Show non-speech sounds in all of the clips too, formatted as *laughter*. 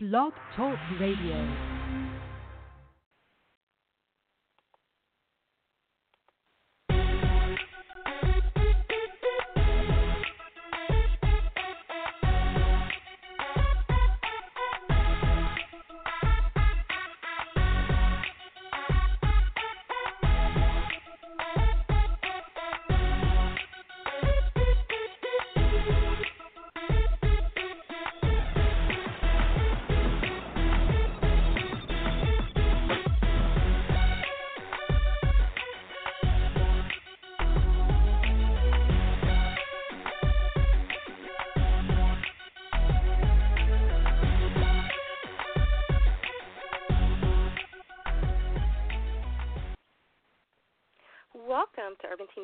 Blog Talk Radio.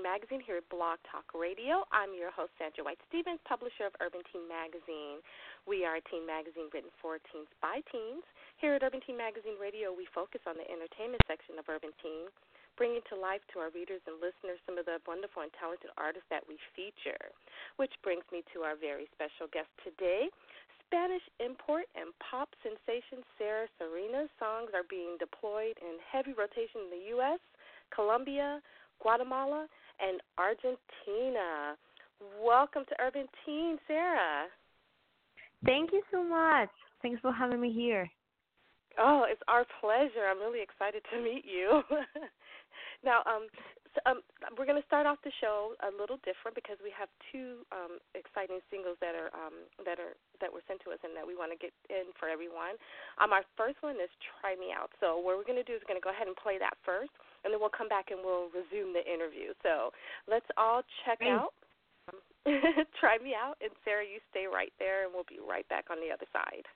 Magazine here at Blog Talk Radio. I'm your host, Sandra White Stevens, publisher of Urban Teen Magazine. We are a teen magazine written for teens by teens. Here at Urban Teen Magazine Radio, we focus on the entertainment section of Urban Teen, bringing to life to our readers and listeners some of the wonderful and talented artists that we feature. Which brings me to our very special guest today. Spanish import and pop sensation Sara Serena's songs are being deployed in heavy rotation in the U.S., Colombia, Guatemala, and Argentina. Welcome to Urban Teen, Sara. Thank you so much. Thanks for having me here. Oh, it's our pleasure. I'm really excited to meet you. *laughs* now, um, so, um, we're going to start off the show a little different because we have two um, exciting singles that are um, that are that were sent to us and that we want to get in for everyone. Um, our first one is "Try Me Out." So what we're going to do is we're going to go ahead and play that first, and then we'll come back and we'll resume the interview. So let's all check Great. out. *laughs* Try me out, and Sara, you stay right there, and we'll be right back on the other side.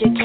Not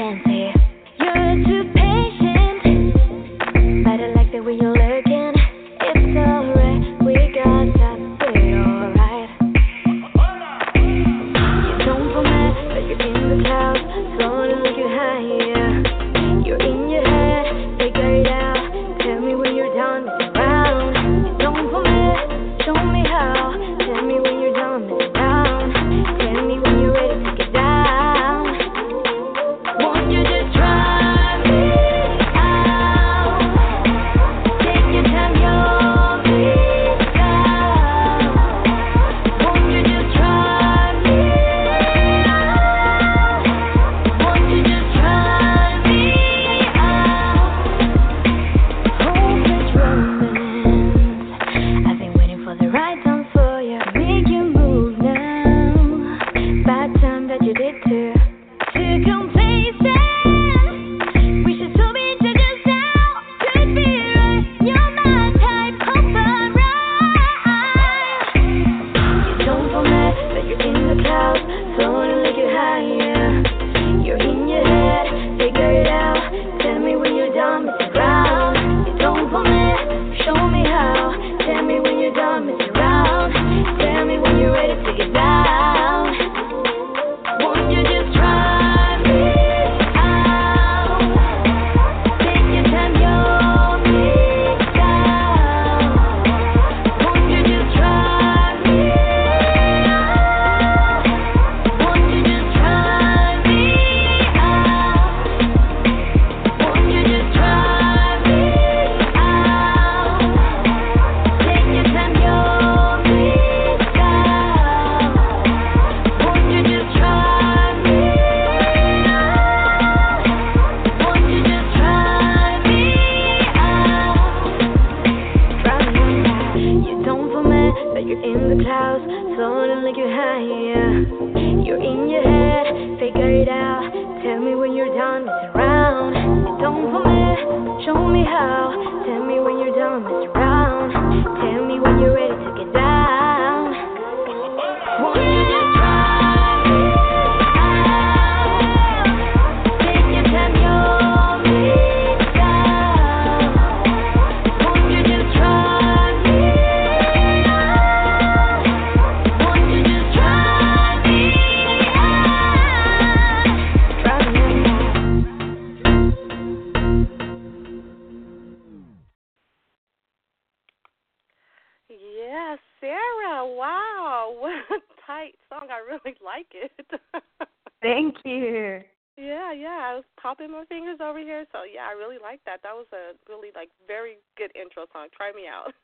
Yeah, Sara. Wow, *laughs* what a tight song. I really *laughs* like it. *laughs* Thank you. Yeah, yeah. I was popping my fingers over here. So yeah, I really like that. That was a really like very good intro song. Try me out.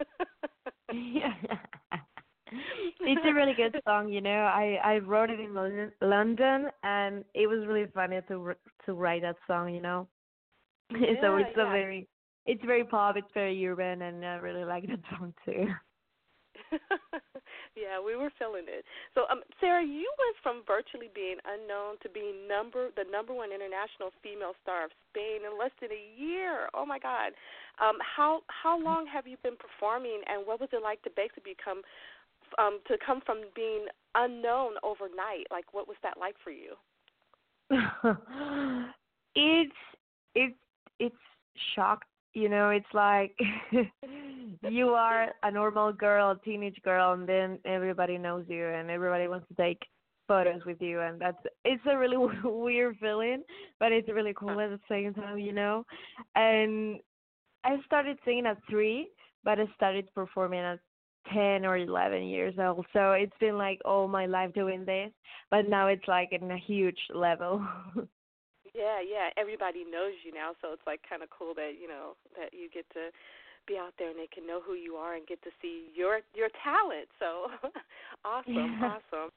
yeah. it's a really good song, you know. I I wrote it in London, and it was really funny to to write that song, you know. Yeah, so it's yeah. a very it's very pop, it's very urban, and I really like that song too. *laughs* yeah, we were feeling it. So, um, Sara, you went from virtually being unknown to being number the number one international female star of Spain in less than a year. Oh my God! Um, how how long have you been performing, and what was it like to basically become um, to come from being unknown overnight? Like, what was that like for you? *laughs* it's it's it's shocked you know it's like *laughs* you are a normal girl a teenage girl and then everybody knows you and everybody wants to take photos with you and that's it's a really *laughs* weird feeling but it's really cool at the same time you know and i started singing at three but i started performing at 10 or 11 years old so it's been like all my life doing this but now it's like in a huge level *laughs* Yeah, yeah. Everybody knows you now, so it's like kind of cool that you know that you get to be out there and they can know who you are and get to see your your talent. So *laughs* awesome, Yeah. awesome.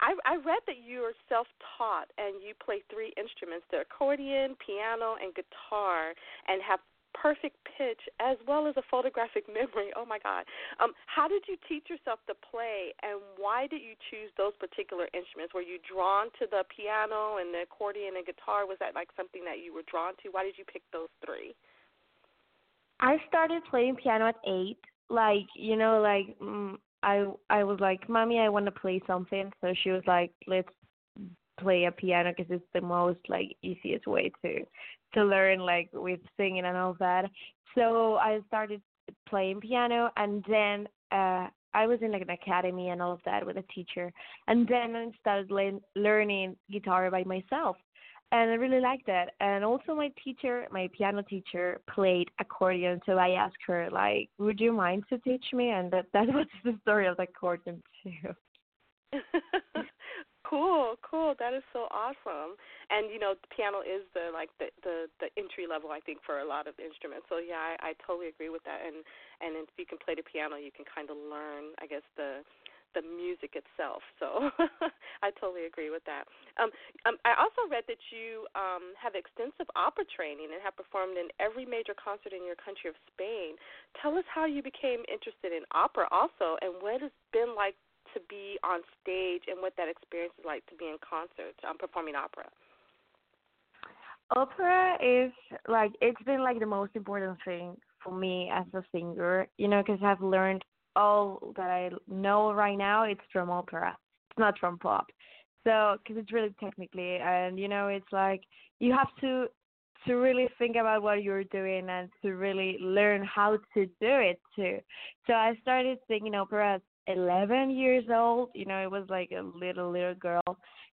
I I read that you are self-taught and you play three instruments: the accordion, piano, and guitar, and have perfect pitch as well as a photographic *laughs* memory. Oh my God! Um, how did you teach yourself to play, and why did you choose those particular instruments? Were you drawn to the piano and the accordion and guitar? Was that like something that you were drawn to? Why did you pick those three? I started playing piano at eight. Like you know, like mm, I I was like, mommy, I want to play something. So she was like, let's play a piano because it's the most like easiest way to to learn like with singing and all that. So I started playing piano, and then uh I was in like an academy and all of that with a teacher, and then I started le- learning guitar by myself and I really liked that. And also, my teacher, my piano teacher, played accordion. So I asked her, like, "Would you mind to teach me?" And that that *laughs* was the story of the accordion too. *laughs* cool, cool. That is so awesome. And you know, piano is the like the the the entry level, I think, for a lot of instruments. So yeah, I, I totally agree with that. And and if you can play the piano, you can kind of learn, I guess, the the music itself. So *laughs* I totally agree with that. Um, um, I also read that you um, have extensive opera training and have performed in every major concert in your country of Spain. Tell us how you became interested in opera, also, and what it's been like to be on stage and what that experience is like to be in concert um, performing opera. Opera is like it's been like the most important thing for me as a singer, you know, because I've learned all that I know right now. It's from opera. It's not from pop. So, because it's really technically, and you know, it's like you have to to really think about what you're doing and to really learn how to do it too. So I started singing opera at 11 years old. You know, it was like a little little girl,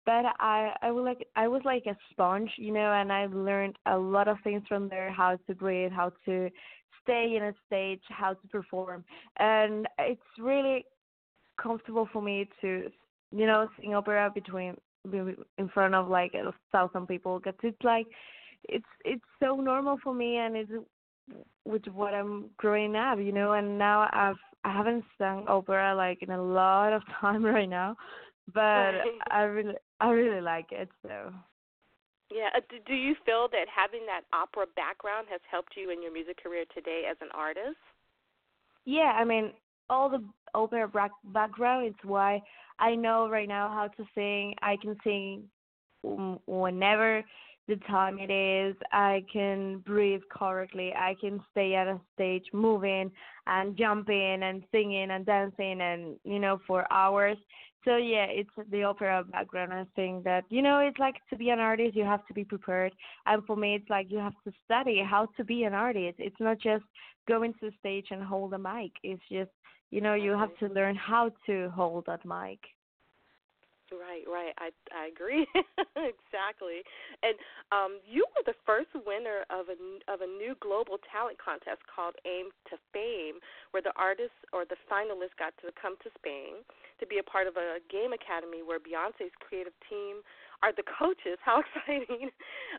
but I I was like I was like a sponge, you know, and I've learned a lot of things from there: how to breathe, how to stay in a stage, how to perform, and it's really comfortable for me to you know sing opera between in front of like a thousand people because it's like it's it's so normal for me and it's with what I'm growing up, you know. And now I've I haven't sung opera like in a lot of *laughs* time right now, but *laughs* I really I really like it. So Yeah. Uh, do, you feel that having that opera background has helped you in your music career today as an artist? yeah, I mean all the opera background. It's why I know right now how to sing. I can sing whenever the time it is. I can breathe correctly. I can stay at a stage moving and jumping and singing and dancing and you know for hours. So yeah, it's the opera background. I think that you know it's like to be an artist, you have to be prepared. And for me, it's like you have to study how to be an artist. It's not just going to the stage and hold a mic. It's just you know you have to learn how to hold that mic. Right, right. I I agree *laughs* exactly. And um, you were the first winner of a of a new global talent contest called Aim to Fame, where the artists or the finalists got to come to Spain to be a part of a game academy where Beyonce's creative team are the coaches. *laughs* How exciting!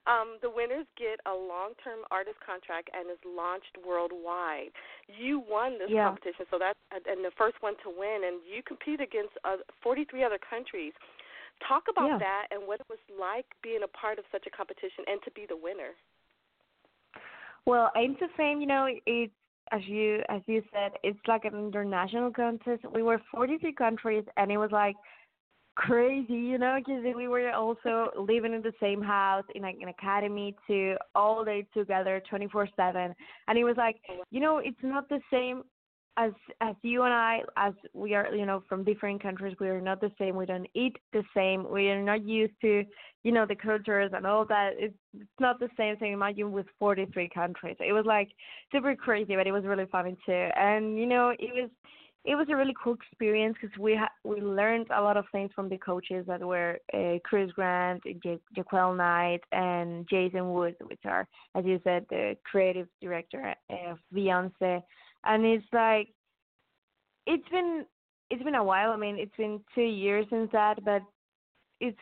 Um, the winners get a long-term artist contract and is launched worldwide. You won this Yeah. competition, so that's and the first one to win, and you compete against uh, 43 other countries. Talk about Yeah. that and what it was like being a part of such a competition and to be the winner. Well, Aim to Fame, you know, it's as you as you said, it's like an international contest. We were 43 countries, and it was like crazy, you know, because we were also living in the same house in like an academy too, all day together, 24/7, and it was like, you know, it's not the same as as you and I, as we are, you know, from different countries, we are not the same. We don't eat the same. We are not used to, you know, the cultures and all that. It's, it's not the same thing. Imagine with 43 countries. It was like super crazy, but it was really funny too. And you know, it was it was a really cool experience because we ha- we learned a lot of things from the coaches that were uh, Chris Grant, Jaquel Knight, and Jason Woods, which are, as you said, the creative director of Beyonce and it's like it's been it's been a while. I mean, it's been two years since that, but it's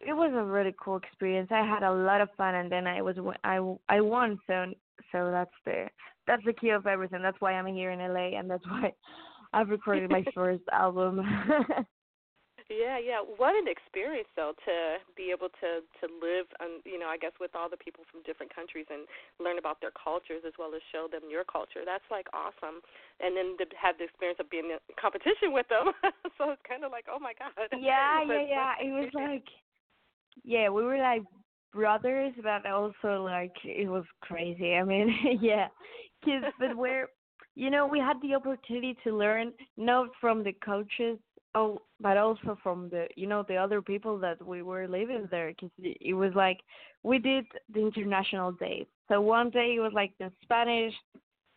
it was a really cool experience. I had a lot of fun, and then I was I I won. So so that's the that's the key of everything. That's why I'm here in LA, and that's *laughs* why I've recorded my *laughs* first album. *laughs* Yeah, yeah. What an experience though to be able to to live um you know, I guess with all the people from different countries and learn about their cultures as well as show them your culture. That's like awesome. And then to have the experience of being in competition with them. *laughs* so it's kind of like, "Oh my god." yeah, But- yeah, yeah. It was like yeah, we were like brothers, but also like it was crazy. I mean, yeah, kids, but we're you know we had the opportunity to learn not from the coaches oh but also from the you know the other people that we were living there because it was like we did the international days so one day it was like the spanish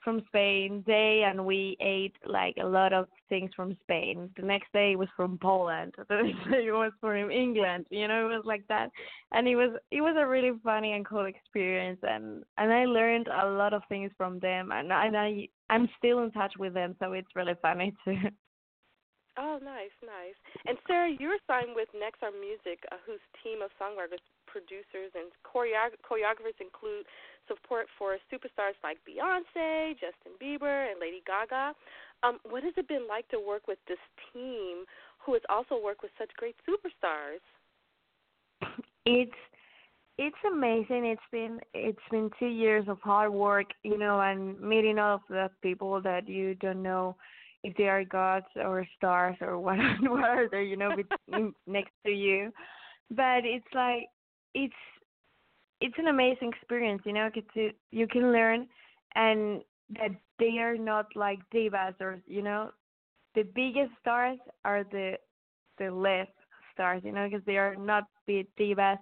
from spain day and we ate like a lot of things from spain. The next day it was from poland. *laughs* The next day it was from england you know it was like that. And it was it was a really funny and cool experience and and i learned a lot of things from them and and i i'm still in touch with them so it's really funny too *laughs* Oh, nice, nice. And Sara, you're signed with Nexar Music, uh, whose team of songwriters, producers, and choreog- choreographers include support for superstars like Beyonce, Justin Bieber, and Lady Gaga. Um, what has it been like to work with this team, who has also worked with such great superstars? it's it's amazing. It's been it's been two years of hard work you know and meeting all of the people that you don't know if they are gods or stars or *laughs* what what are they you know *laughs* next to you. But it's like it's it's an amazing experience you know 'cause you you can learn and that they are not like divas or you know the biggest stars are the the less stars you know because they are not big divas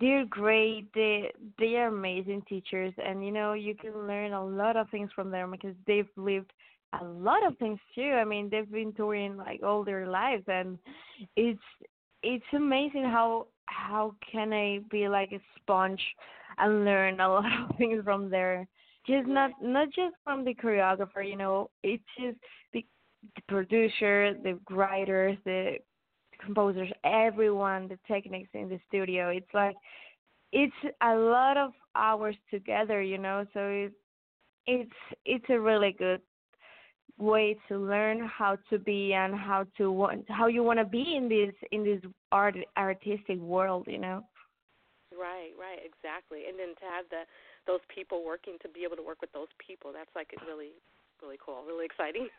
they're great. They they are amazing teachers and you know you can learn a lot of things from them because they've lived a lot of things too. I mean they've been touring like all their lives and it's it's amazing how how can i be like a sponge and learn a *laughs* lot of things from there. Just not not just from the choreographer you know it's just the, the producer the writers the composers, everyone, the techniques in the studio. It's like it's a lot of hours together, you know. So it, it's it's a really good way to learn how to be and how to want how you want to be in this in this art artistic world, you know. Right, right, exactly. And then to have the those people working to be able to work with those people, that's like really, really cool, really exciting. *laughs*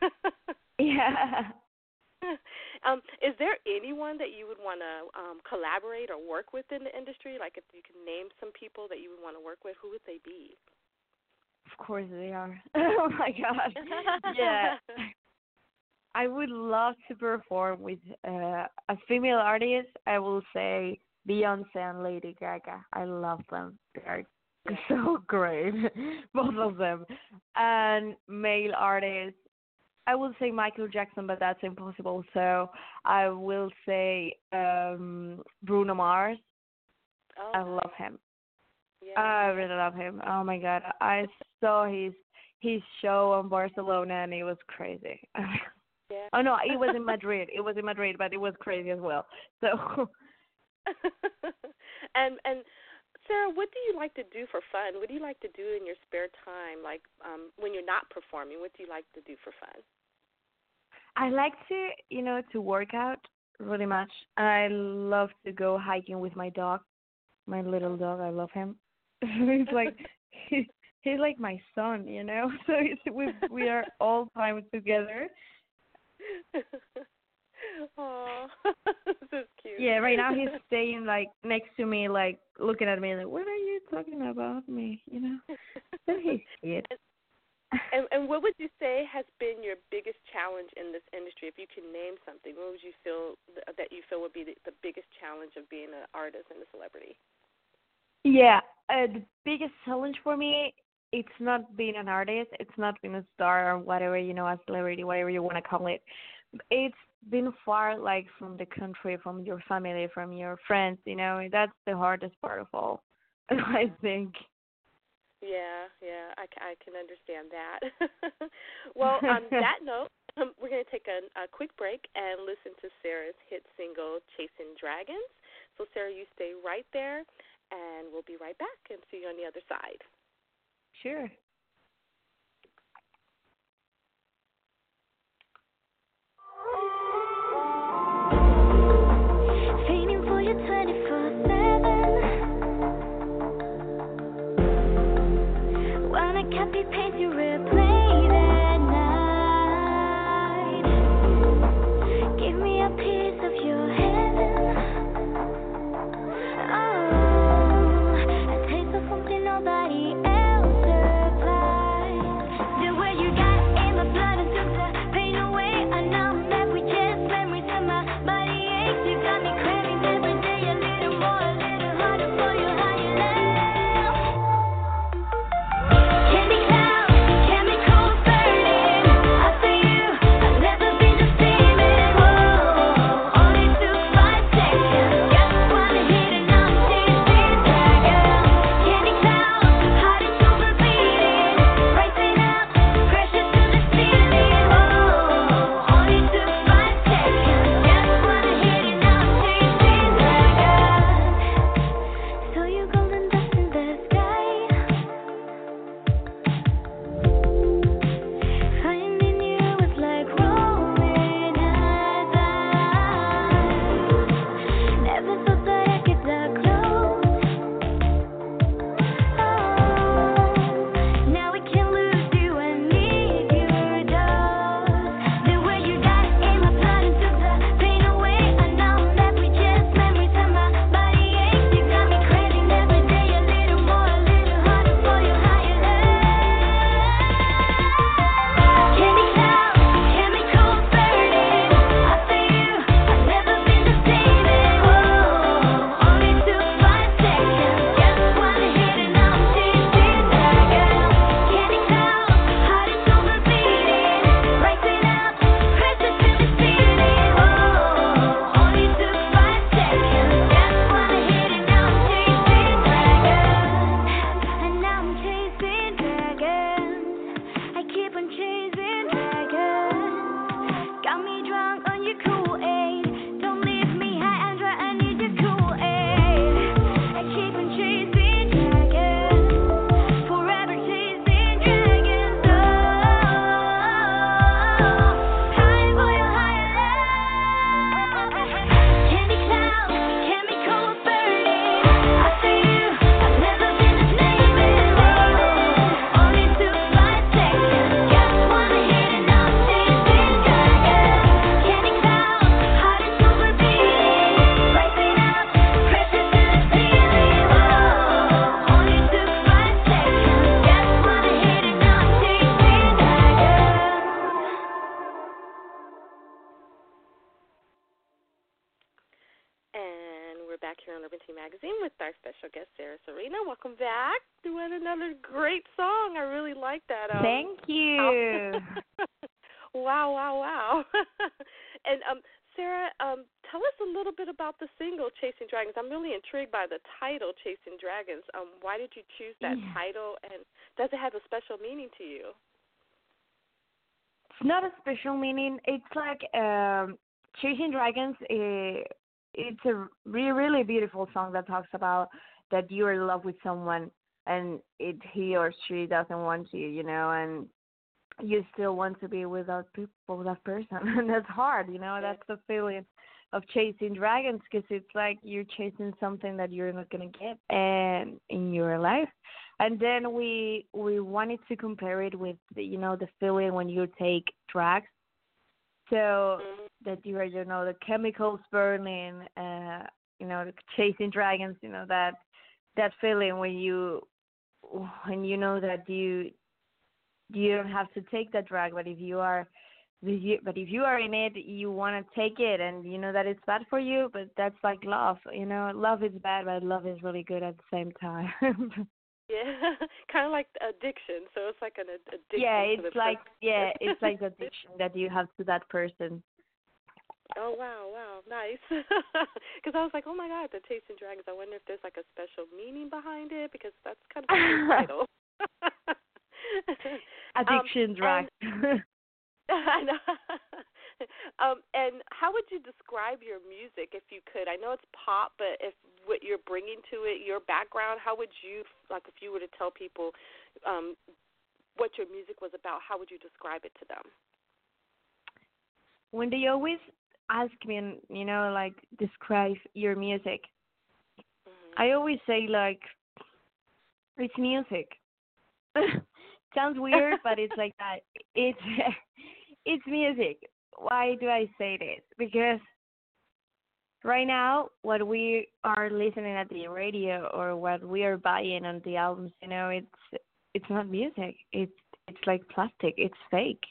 Yeah. *laughs* um, is there anyone that you would want to um, collaborate or work with in the industry? Like, if you can name some people that you would want to work with, who would they be? Of course they are. *laughs* oh my god. Yeah. *laughs* I would love to perform with uh, a female artist. I will say Beyonce and Lady Gaga. I love them. They are so great, both of them. And male artists, I will say Michael Jackson, but that's impossible. So I will say um Bruno Mars. Oh, I love him. yeah. I really love him. Oh my god, I saw his his show in Barcelona and it was crazy. yeah. *laughs* oh no, it was in *laughs* Madrid. It was in Madrid, but it was crazy as well. So *laughs* and and Sara, what do you like to do for fun? What do you like to do in your spare time? Like um when you're not performing, what do you like to do for fun? I like to, you know, to work out really much. I love to go hiking with my dog, my little dog. I love him. *laughs* he's like *laughs* he's he's like my son, you know. *laughs* So we we are all time together. Oh, *laughs* this is cute. Yeah, right now he's *laughs* staying like next to me, like looking at me, like, "What are you talking about me?" You know. He's *laughs* cute. And, and what would you say has been your biggest challenge in this industry? If you can name something, what would you feel th- that you feel would be the, the biggest challenge of being an artist and a celebrity? Yeah, uh, the biggest challenge for me, it's not being an artist, it's not being a star or whatever, you know, a celebrity, whatever you want to call it. It's been far, like, from the country, from your family, from your friends, you know, that's the hardest part of all, *laughs* I think. Yeah, yeah, I, I can understand that. *laughs* well, on *laughs* that note, um, we're going to take a, a quick break and listen to Sara's hit single, Chasing Dragons. So, Sara, you stay right there, and we'll be right back and see you on the other side. Sure. Back here on Urban Teen Magazine with our special guest Sara Serena. Welcome back. Doing another great song. I really like that. Um, Thank you. *laughs* wow, wow, wow. *laughs* and um Sara, um, tell us a little bit about the single Chasing Dragons. I'm really intrigued by the title Chasing Dragons. Um, why did you choose that Yeah. title and does it have a special meaning to you? It's not a special meaning. It's like um, chasing dragons. Uh, it's a really really beautiful song that talks about that you're in love with someone and it he or she doesn't want you, you know, and you still want to be with that people, that person, *laughs* and that's hard, you know. That's the feeling of chasing dragons because it's like you're chasing something that you're not gonna get and in your life. And then we we wanted to compare it with you know the feeling when you take drugs, so Mhm. That you are you know the chemicals burning, uh, you know the chasing dragons, you know that that feeling when you when you know that you you don't have to take that drug, but if you are but if you are in it, you want to take it, and you know that it's bad for you. But that's like love, you know. Love is bad, but love is really good at the same time. *laughs* Yeah, *laughs* kind of like addiction. So it's like an addiction. yeah, it's like person. yeah, it's like *laughs* addiction that you have to that person. Oh wow, wow, nice. *laughs* Because I was like, oh my god, the Chasing Dragons. I wonder if there's like a special meaning behind it because that's kind of a *laughs* title. *laughs* Addiction drug. I know. um, and how would you describe your music if you could? I know it's pop, but if what you're bringing to it, your background, how would you like if you were to tell people um, what your music was about? How would you describe it to them? when they always ask me, you know, like describe your music, Mhm. I always say like it's music. *laughs* Sounds weird, but it's like that. It's *laughs* it's music. Why do I say this? Because right now, what we are listening at the radio or what we are buying on the albums, you know, it's it's not music. It's it's like plastic. It's fake.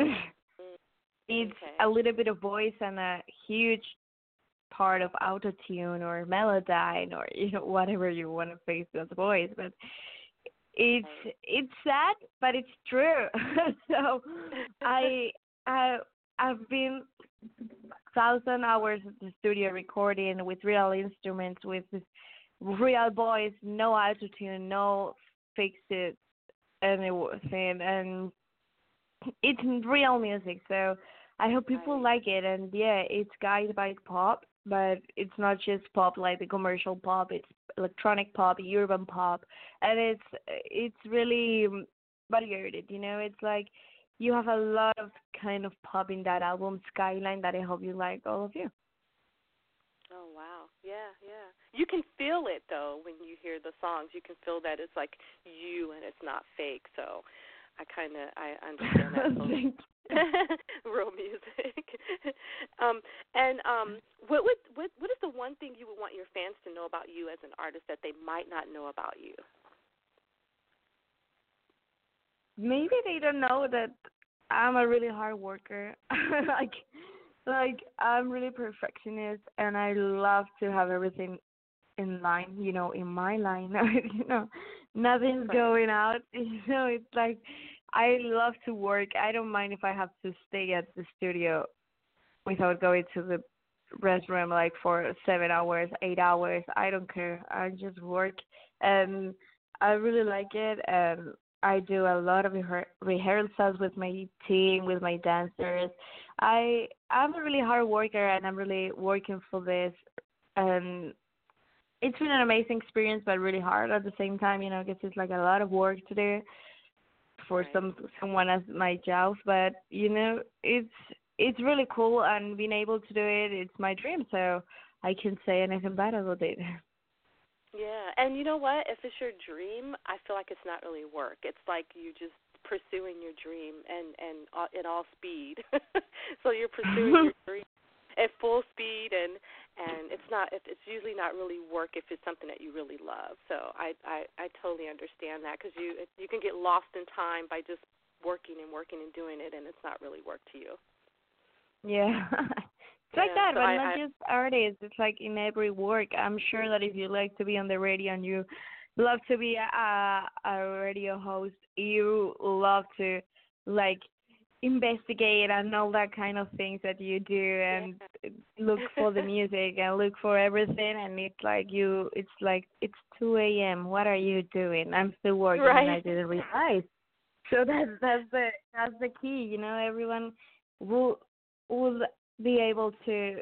Mm. *laughs* it's Okay. a little bit of voice and a huge part of auto tune or melodyne or you know whatever you want to face as voice but it's it's sad but it's true. *laughs* So i i i've been thousand hours at the studio recording with real instruments with real voice no auto tune no fixes anything and it's real music. So i hope people Right. like it and yeah it's guided by pop but it's not just pop like the commercial pop it's electronic pop urban pop and it's it's really varied you know it's like you have a lot of kind of pop in that album skyline that i hope you like all of you Oh wow. Yeah, yeah. You can feel it though when you hear the songs. You can feel that it's like you and it's not fake. So I kind of I understand that. *laughs* *laughs* Real music. *laughs* um and um what would what what is the one thing you would want your fans to know about you as an artist that they might not know about you? maybe they don't know that I'm a really hard worker. like like I'm really perfectionist and I love to have everything in line, you know, in my line. you know, nothing's going out. *laughs* You know, it's like I love to work. I don't mind if I have to stay at the studio without going to the restroom like for seven hours, eight hours. I don't care. I just work and I really like it and I do a lot of rehe- rehearsals with my team, with my dancers. I I'm a really hard worker and I'm really working for this and it's been an amazing experience but really hard at the same time, you know, because it's like a lot of work to do for Right. some someone as my job, but you know, it's it's really cool and being able to do it, it's my dream, so I can say anything bad about it. *laughs* Yeah, and you know what? If it's your dream, I feel like it's not really work. It's like you just pursuing your dream and and uh, at all speed. *laughs* so you're pursuing *laughs* your dream at full speed, and and it's not. It's usually not really work if it's something that you really love. So I I I totally understand that because you you can get lost in time by just working and working and doing it, and it's not really work to you. Yeah. *laughs* it's like Yeah, that, so but I- not I- just artists. It's like in every work. I'm sure that if you like to be on the radio and you love to be a a radio host, you love to like investigate and all that kind of things that you do and look for the *laughs* music and look for everything and it's like you it's like it's two AM. What are you doing? I'm still working and I didn't *laughs* realize. So that's that's the that's the key, you know, everyone will will be able to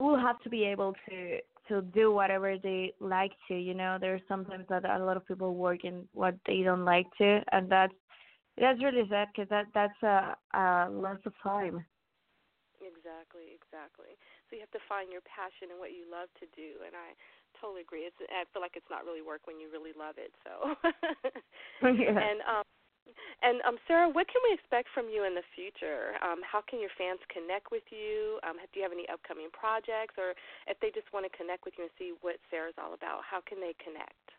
will have to be able to to do whatever they like to. You know, there's sometimes that a lot of people work in what they don't like to, and that's that's really sad because that that's a, a loss of time. Exactly, exactly. So you have to find your passion and what you love to do, and I totally agree. It's I feel like it's not really work when you really love it. So, *laughs* yeah. and um, and um, Sara, what can we expect from you in the future? Um, how can your fans connect with you? Um, do you have any upcoming projects, or if they just want to connect with you and see what Sara's all about, how can they connect?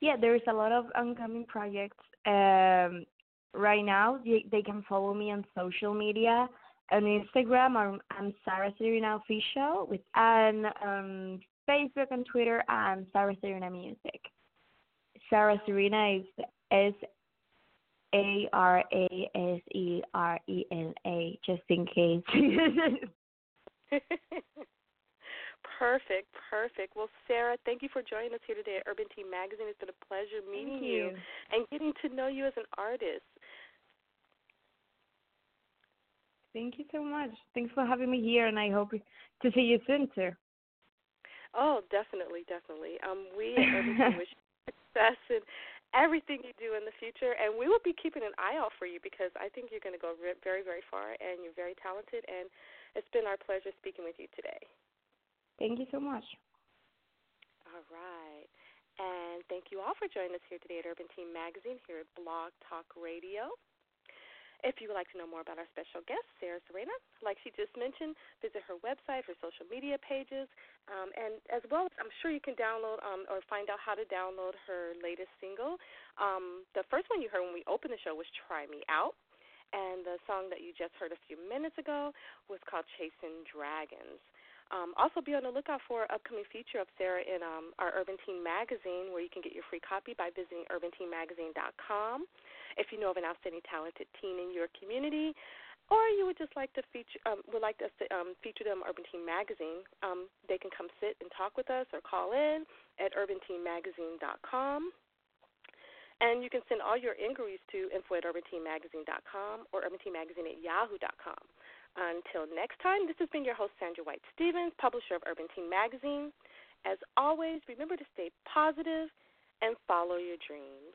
Yeah, there's a lot of upcoming projects. Um, right now, they, they can follow me on social media on Instagram, I'm, I'm Sara Serena Official, with and um, Facebook and Twitter, I'm Sara Serena Music. Sara Serena is S A R A S E R E N A, just in case. *laughs* *laughs* perfect, perfect. Well, Sara, thank you for joining us here today at Urban Teen Magazine. It's been a pleasure meeting you. you and getting to know you as an artist. Thank you so much. Thanks for having me here, and I hope to see you soon too. Oh, definitely, definitely. Um, we *laughs* wish you success in everything you do in the future, and we will be keeping an eye out for you because I think you're going to go very, very far, and you're very talented. And it's been our pleasure speaking with you today. Thank you so much. All right. And thank you all for joining us here today at Urban Teen Magazine here at Blog Talk Radio. If you would like to know more about our special guest, Sara Serena, like she just mentioned, visit her website, her social media pages, um, and as well as I'm sure you can download um, or find out how to download her latest single. Um, the first one you heard when we opened the show was Try Me Out. And the song that you just heard a few minutes ago was called Chasing Dragons. Um, also, be on the lookout for an upcoming feature of Sara in um, our Urban Teen magazine, where you can get your free copy by visiting urbanteenmagazine.com. If you know of an outstanding talented teen in your community, or you would just like to feature um, would like us to um, feature them Urban Teen Magazine, um, they can come sit and talk with us or call in at urbanteenmagazine.com. And you can send all your inquiries to info at urbanteenmagazine.com or urbanteenmagazine at yahoo.com. Until next time, this has been your host, Sandra White Stevens, publisher of Urban Teen Magazine. As always, remember to stay positive and follow your dreams.